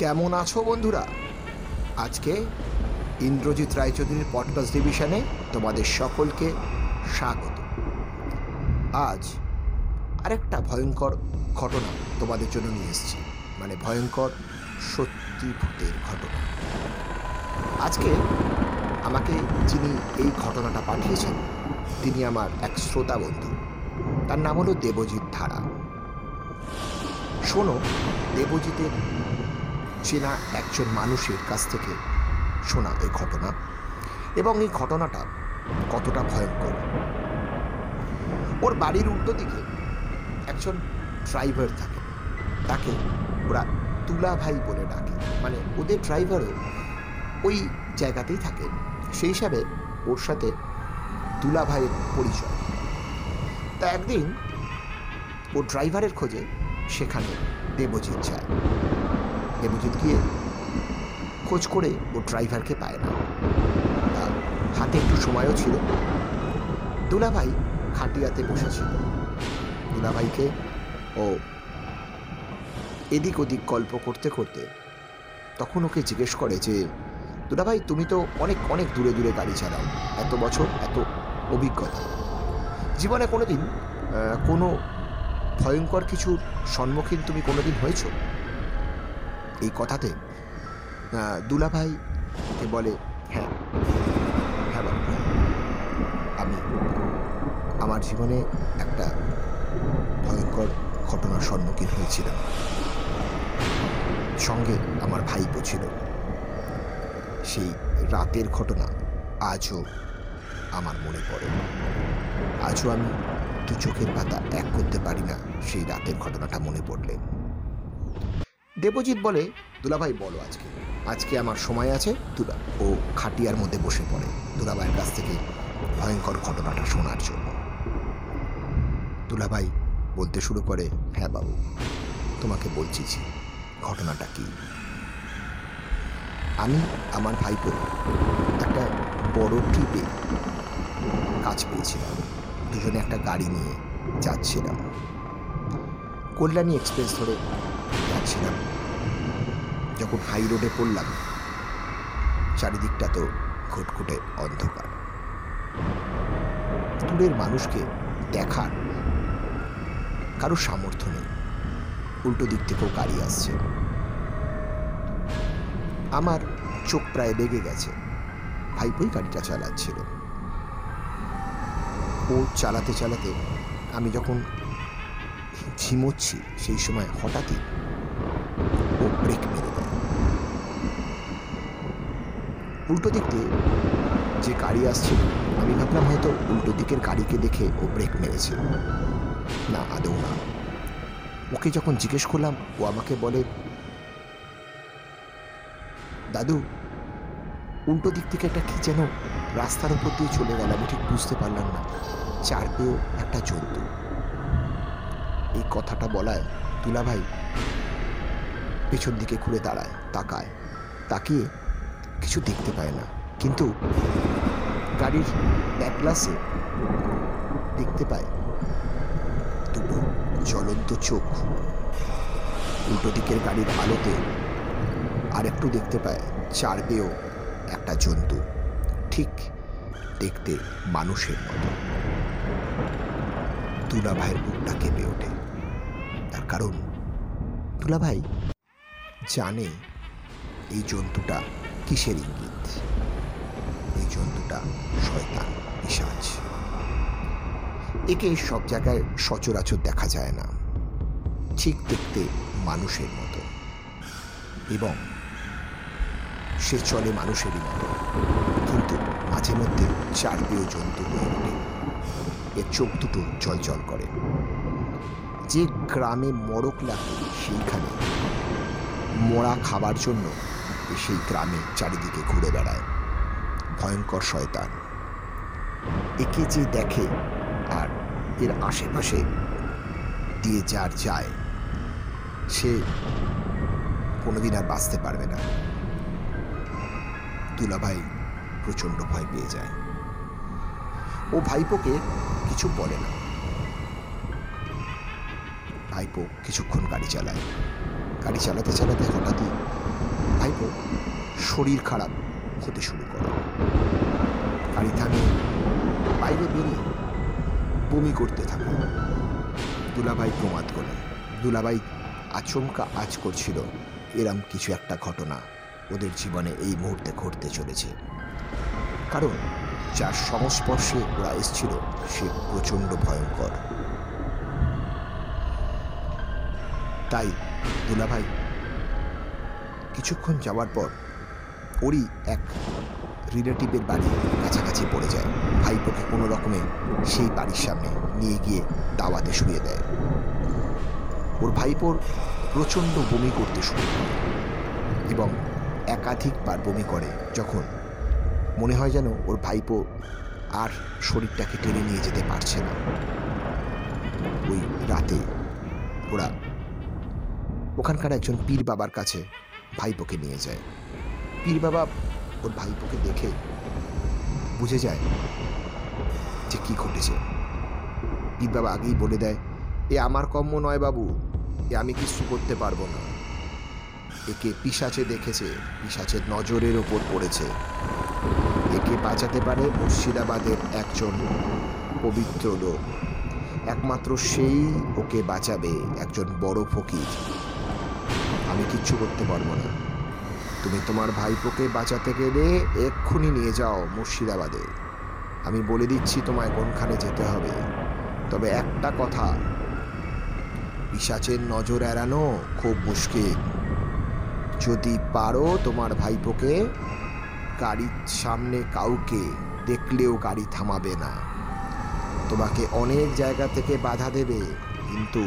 কেমন আছো বন্ধুরা? আজকে ইন্দ্রজিৎ রায়চৌধুরীর পডকাস্ট ডিভিশনে তোমাদের সকলকে স্বাগত। আজ আরেকটা ভয়ঙ্কর ঘটনা তোমাদের জন্য নিয়ে এসেছি। মানে ভয়ঙ্কর সত্যি ভূতের ঘটনা। আজকে আমাকে যিনি এই ঘটনাটা পাঠিয়েছেন, তিনি আমার এক শ্রোতা বন্ধু। তার নাম হলো দেবজিৎ ধারা। শোনো, দেবজিতের চেনা একজন মানুষের কাছ থেকে শোনা এই ঘটনা এবং এই ঘটনাটা কতটা ভয়ঙ্কর। ওর বাড়ির উল্টো দিকে একজন ড্রাইভার থাকে। তাকে ওরা তুলা ভাই বলে ডাকে। মানে ওদের ড্রাইভারও ওই জায়গাতেই থাকে। সেই হিসাবে ওর সাথে তুলা ভাইয়ের পরিচয়। তা একদিন ও ড্রাইভারের খোঁজে সেখানে দেবজিৎ যায়। দেবজিৎ গিয়ে খোঁজ করে ও ড্রাইভারকে পায় না। হাতে একটু সময়ও ছিল। দুলাভাই খাটিয়াতে বসেছিল। দুলাভাইকে ও এদিক ওদিক গল্প করতে করতে তখন ওকে জিজ্ঞেস করে যে দুলাভাই তুমি তো অনেক অনেক দূরে দূরে গাড়ি চালাও। এত বছর এত অভিজ্ঞতা। জীবনে কোনোদিন আহ, কোনো ভয়ঙ্কর কিছুর সম্মুখীন তুমি কোনোদিন হয়েছো? এই কথাতে আহ, দুলাভাইকে বলে হ্যাঁ হ্যাঁ। আমি আমার জীবনে একটা ভয়ঙ্কর ঘটনার সম্মুখীন হয়েছিলাম। সঙ্গে আমার ভাইপো ছিল। সেই রাতের ঘটনা আজও আমার মনে পড়ে। আজও আমি দু চোখের পাতা এক করতে পারি না সেই রাতের ঘটনাটা মনে পড়লে। দেবজিৎ বলে, দুলাভাই, বলো আজকে। আজকে আমার সময় আছে, দুলা ও খাটিয়ার মধ্যে বসে পড়ে দুলাভাইয়ের কাছ থেকে ভয়ঙ্কর ঘটনাটা শোনার জন্য। দুলাভাই বলতে শুরু করে হ্যাঁ বাবু, তোমাকে বলছি যে, ঘটনাটা কি? আমি আমার ভাইপো একটা বড় ট্রিপে কাজ পেয়েছিলাম। দুজনে একটা গাড়ি নিয়ে যাচ্ছিলাম। কল্যাণী এক্সপ্রেস ধরে যাচ্ছিলাম যখন হাই রোডে পড়লাম চারিদিকটা তো ঘুটঘুটে অন্ধকার। দূরের মানুষকে দেখার কারও সামর্থ্য নেই। উল্টো দিক থেকেও গাড়ি আসছে। আমার চোখ প্রায় লেগে গেছে। ভাইপোই গাড়িটা চালাচ্ছিল। ও চালাতে চালাতে আমি যখন ঝিমোচ্ছি, সেই সময় হঠাৎই ও ব্রেক মেরে দেয় উল্টো দিক দিয়ে যে গাড়ি আসছিল, আমি ভাবলাম হয়তো উল্টো দিকের গাড়িকে দেখে ও ব্রেক মেরেছে। না, আদৌ না। ওকে যখন জিজ্ঞেস করলাম, ও আমাকে বলে, দাদু, উল্টো দিক থেকে একটা কি যেন রাস্তার উপর দিয়ে চলে গেল, আমি ঠিক বুঝতে পারলাম না। চার পেয়েও একটা জন্তু। এই কথাটা বলায় দুলাভাই পেছন দিকে ঘুরে দাঁড়ায়, তাকায়, তাকিয়ে কিছু দেখতে পায় না। কিন্তু গাড়ির ব্যাক গ্লাসে দেখতে পায় দুটো জ্বলন্ত চোখ। উল্টো দিকের গাড়ির আলোতে আর একটু দেখতে পায় চার একটা জন্তু। ঠিক দেখতে মানুষের মতো। তুলা ভাইয়ের বুকটা কেঁপে ওঠে। তার কারণ দুলাভাই জানে এই জন্তুটা কিসের ইঙ্গিত? এই জন্তুটা শয়তান পিসাজ একে সব জায়গায় সচরাচর দেখা যায় না। ঠিক দেখতে মানুষের মতো। এবং সে চলে মানুষেরই মতো। কিন্তু মাঝে মধ্যে চারপেয় জন্তু হয়ে ওঠে। এর চোখ দুটো জল করে। যে গ্রামে মড়ক লাগে সেইখানে মরা খাবার জন্য সেই গ্রামে চারিদিকে ঘুরে বেড়ায়। ভয়ঙ্কর শয়তান। একে যে দেখে আর এর আশেপাশে দিয়ে যার যায়, সে কোনোদিন আর বাঁচতে পারবে না। দুলাভাই প্রচণ্ড ভয় পেয়ে যায়। ও ভাইপোকে কিছু বলে না। ভাইপো কিছুক্ষণ গাড়ি চালায়। গাড়ি চালাতে চালাতে হঠাৎই ভাইপো শরীর খারাপ হতে শুরু করে। গাড়ি থামিয়ে বাইরে বেরিয়ে বমি করতে থাকে দুলাবাই প্রমাদ করে। দুলাভাই আচমকা আজ করছিল, এরম কিছু একটা ঘটনা ওদের জীবনে এই মুহূর্তে ঘটতে চলেছে। কারণ যার সংস্পর্শে ওরা এসছিল, সে প্রচণ্ড ভয়ঙ্কর। তাই, দুলাভাই। কিছুক্ষণ যাওয়ার পর, ওরই এক রিলেটিভের বাড়ি কাছাকাছি পড়ে যায়। ভাইপোকে কোনো রকমে সেই বাড়ির সামনে নিয়ে গিয়ে দাওয়াতে শুয়ে দেয়। ওর ভাইপোর প্রচণ্ড বমি করতে শুরু করে এবং একাধিকবার বমি করে যখন মনে হয় যেন ওর ভাইপো আর শরীরটাকে টেনে নিয়ে যেতে পারছে না। ওই রাতে ওরা ওখানকার একজন পীর বাবার কাছে ভাইপোকে নিয়ে যায়। পীর বাবা ওর ভাইপোকে দেখে বুঝে যায় যে কি ঘটেছে। পীর বাবা আগেই বলে দেয়, এ আমার কম্য নয় বাবু, এ আমি কিছু করতে পারব না। একে পিসাচে দেখেছে পিসাচের নজরের ওপর পড়েছে। একে বাঁচাতে পারে মুর্শিদাবাদের একজন পবিত্র লোক। একমাত্র সেই ওকে বাঁচাবে একজন বড় ফকির। আমি কিচ্ছু করতে পারব না। তুমি তোমার ভাইপোকে বাঁচাতে গেলে এক্ষুনি নিয়ে যাও মুর্শিদাবাদে। আমি বলে দিচ্ছি তোমায় কোনখানে যেতে হবে। তবে একটা কথা পিসাচের নজর এড়ানো খুব মুশকিল। যদি পারো তোমার ভাইপোকে, গাড়ির সামনে কাউকে দেখলেও গাড়ি থামাবে না। তোমাকে অনেক জায়গা থেকে বাধা দেবে, কিন্তু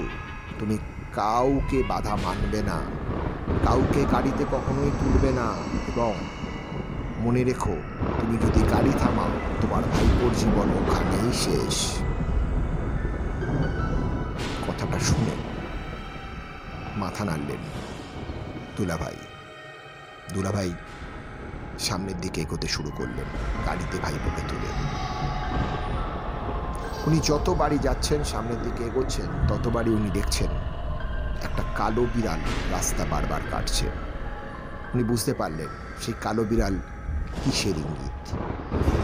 তুমি কাউকে বাধা মানবে না। কাউকে গাড়িতে কখনোই তুলবে না। এবং মনে রেখো, তুমি যদি গাড়ি থামাও, তোমার ভাইপোর জীবন ওখানেই শেষ। কথাটা শুনে মাথা নাড়লেন দুলাভাই। দুলাভাই সামনের দিকে এগোতে শুরু করলেন, গাড়িতে ভাইপোকে তুলে। উনি যত বাড়ি যাচ্ছেন, সামনের দিকে এগোচ্ছেন, ততবারই উনি দেখছেন কালো বিড়াল রাস্তা বারবার কাটছে। উনি বুঝতে পারলেন সেই কালো বিড়াল কিসের ইঙ্গিত?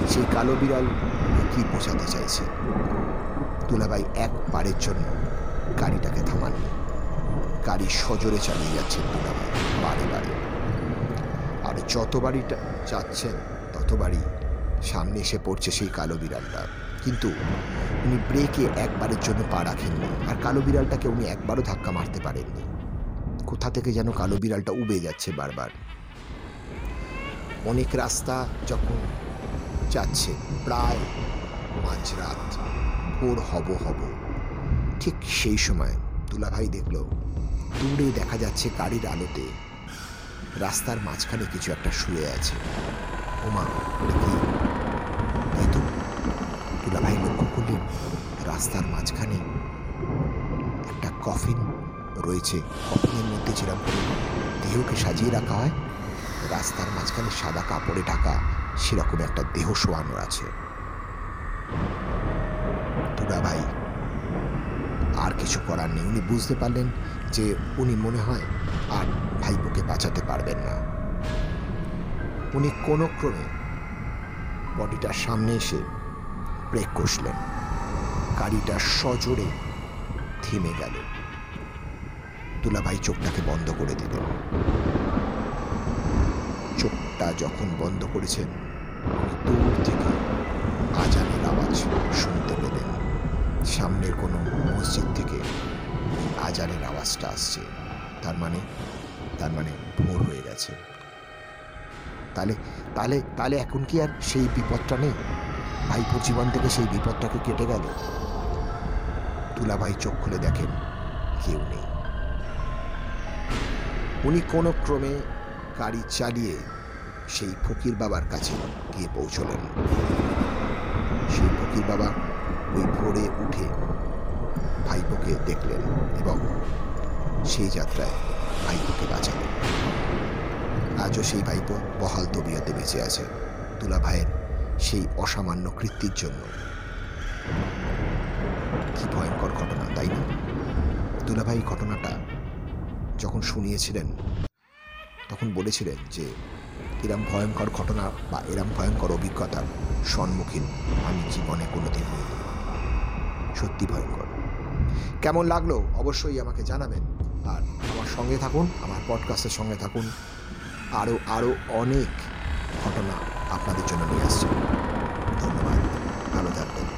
সেই কালো বিড়াল কি বোঝাতে চাইছে? দুলাভাই একবারের জন্য গাড়িটাকে থামাননি গাড়ি সজোরে চালিয়ে যাচ্ছেন দুলাভাই, বারে বারে। আর যতবারই টা- যাচ্ছেন, ততবারই সামনে এসে পড়ছে সেই কালো বিড়ালটা। কিন্তু উনি ব্রেকে একবারের জন্য পা রাখেননি আর কালো বিড়ালটাকে উনি একবারও ধাক্কা মারতে পারেননি। কোথা থেকে যেন কালো বিড়ালটা উবে যাচ্ছে বারবার। অনেক রাস্তা যখন যাচ্ছে প্রায় মাঝরাত ভোর হব হব। ঠিক সেই সময় দুলাভাই দেখল, দূরে দেখা যাচ্ছে গাড়ির আলোতে রাস্তার মাঝখানে কিছু একটা শুয়ে আছে। ওমা তো রাস্তার মাঝখানে একটা কফিন রয়েছে। কফিনের মধ্যে যেরকম করে দেহকে সাজিয়ে রাখা হয়, রাস্তার মাঝখানে সাদা কাপড়ে ঢাকা সেরকম একটা দেহ শোয়ানো আছে। দুলাভাই আর কিছু করার নেই। উনি বুঝতে পারলেন যে উনি মনে হয় আর ভাইপোকে বাঁচাতে পারবেন না। উনি কোনো ক্রমে বডিটার সামনে এসে ব্রেক কষলেন। গাড়িটা সজোরে থেমে গেল। দুলাভাই চোখটাকে বন্ধ করে দিলেন। চোখটা যখন বন্ধ করেছেন দূর থেকে আজানের আওয়াজ শুনতে পেলেন। সামনের কোনো মসজিদ থেকে আজানের আওয়াজটা আসছে। তার মানে তার মানে ভোর হয়ে গেছে। তাহলে তাহলে তাহলে এখন কি আর সেই বিপদটা নেই? ভাইপোর জীবন থেকে সেই বিপদটাকে কেটে গেল? তুলাভাই চোখ খুলে দেখেন কেউ নেই। উনি কোনো ক্রমে গাড়ি চালিয়ে সেই ফকির বাবার কাছে গিয়ে পৌঁছলেন। সেই ফকির বাবা ওই ভোরে উঠে ভাইপোকে দেখলেন এবং সেই যাত্রায় ভাইপোকে বাঁচালেন। আজও সেই ভাইপো বহাল তবিয়তে বেঁচে আছে। দুলা ভাইয়ের সেই অসামান্য কৃত্তির জন্য কি ভয়ঙ্কর ঘটনা, তাই না? দুলাভাই ঘটনাটা যখন শুনিয়েছিলেন, তখন বলেছিলেন যে, এরম ভয়ঙ্কর ঘটনা বা এরম ভয়ঙ্কর অভিজ্ঞতার সম্মুখীন আমি জীবনে কোনোদিন হইনি। সত্যি ভয়ঙ্কর। কেমন লাগল অবশ্যই আমাকে জানাবেন। আর আমার সঙ্গে থাকুন, আমার পডকাস্টের সঙ্গে থাকুন। আরও আরও অনেক ঘটনা আপনাদের জন্য নিয়ে আসছে। ধন্যবাদ। ভালো থাকবেন।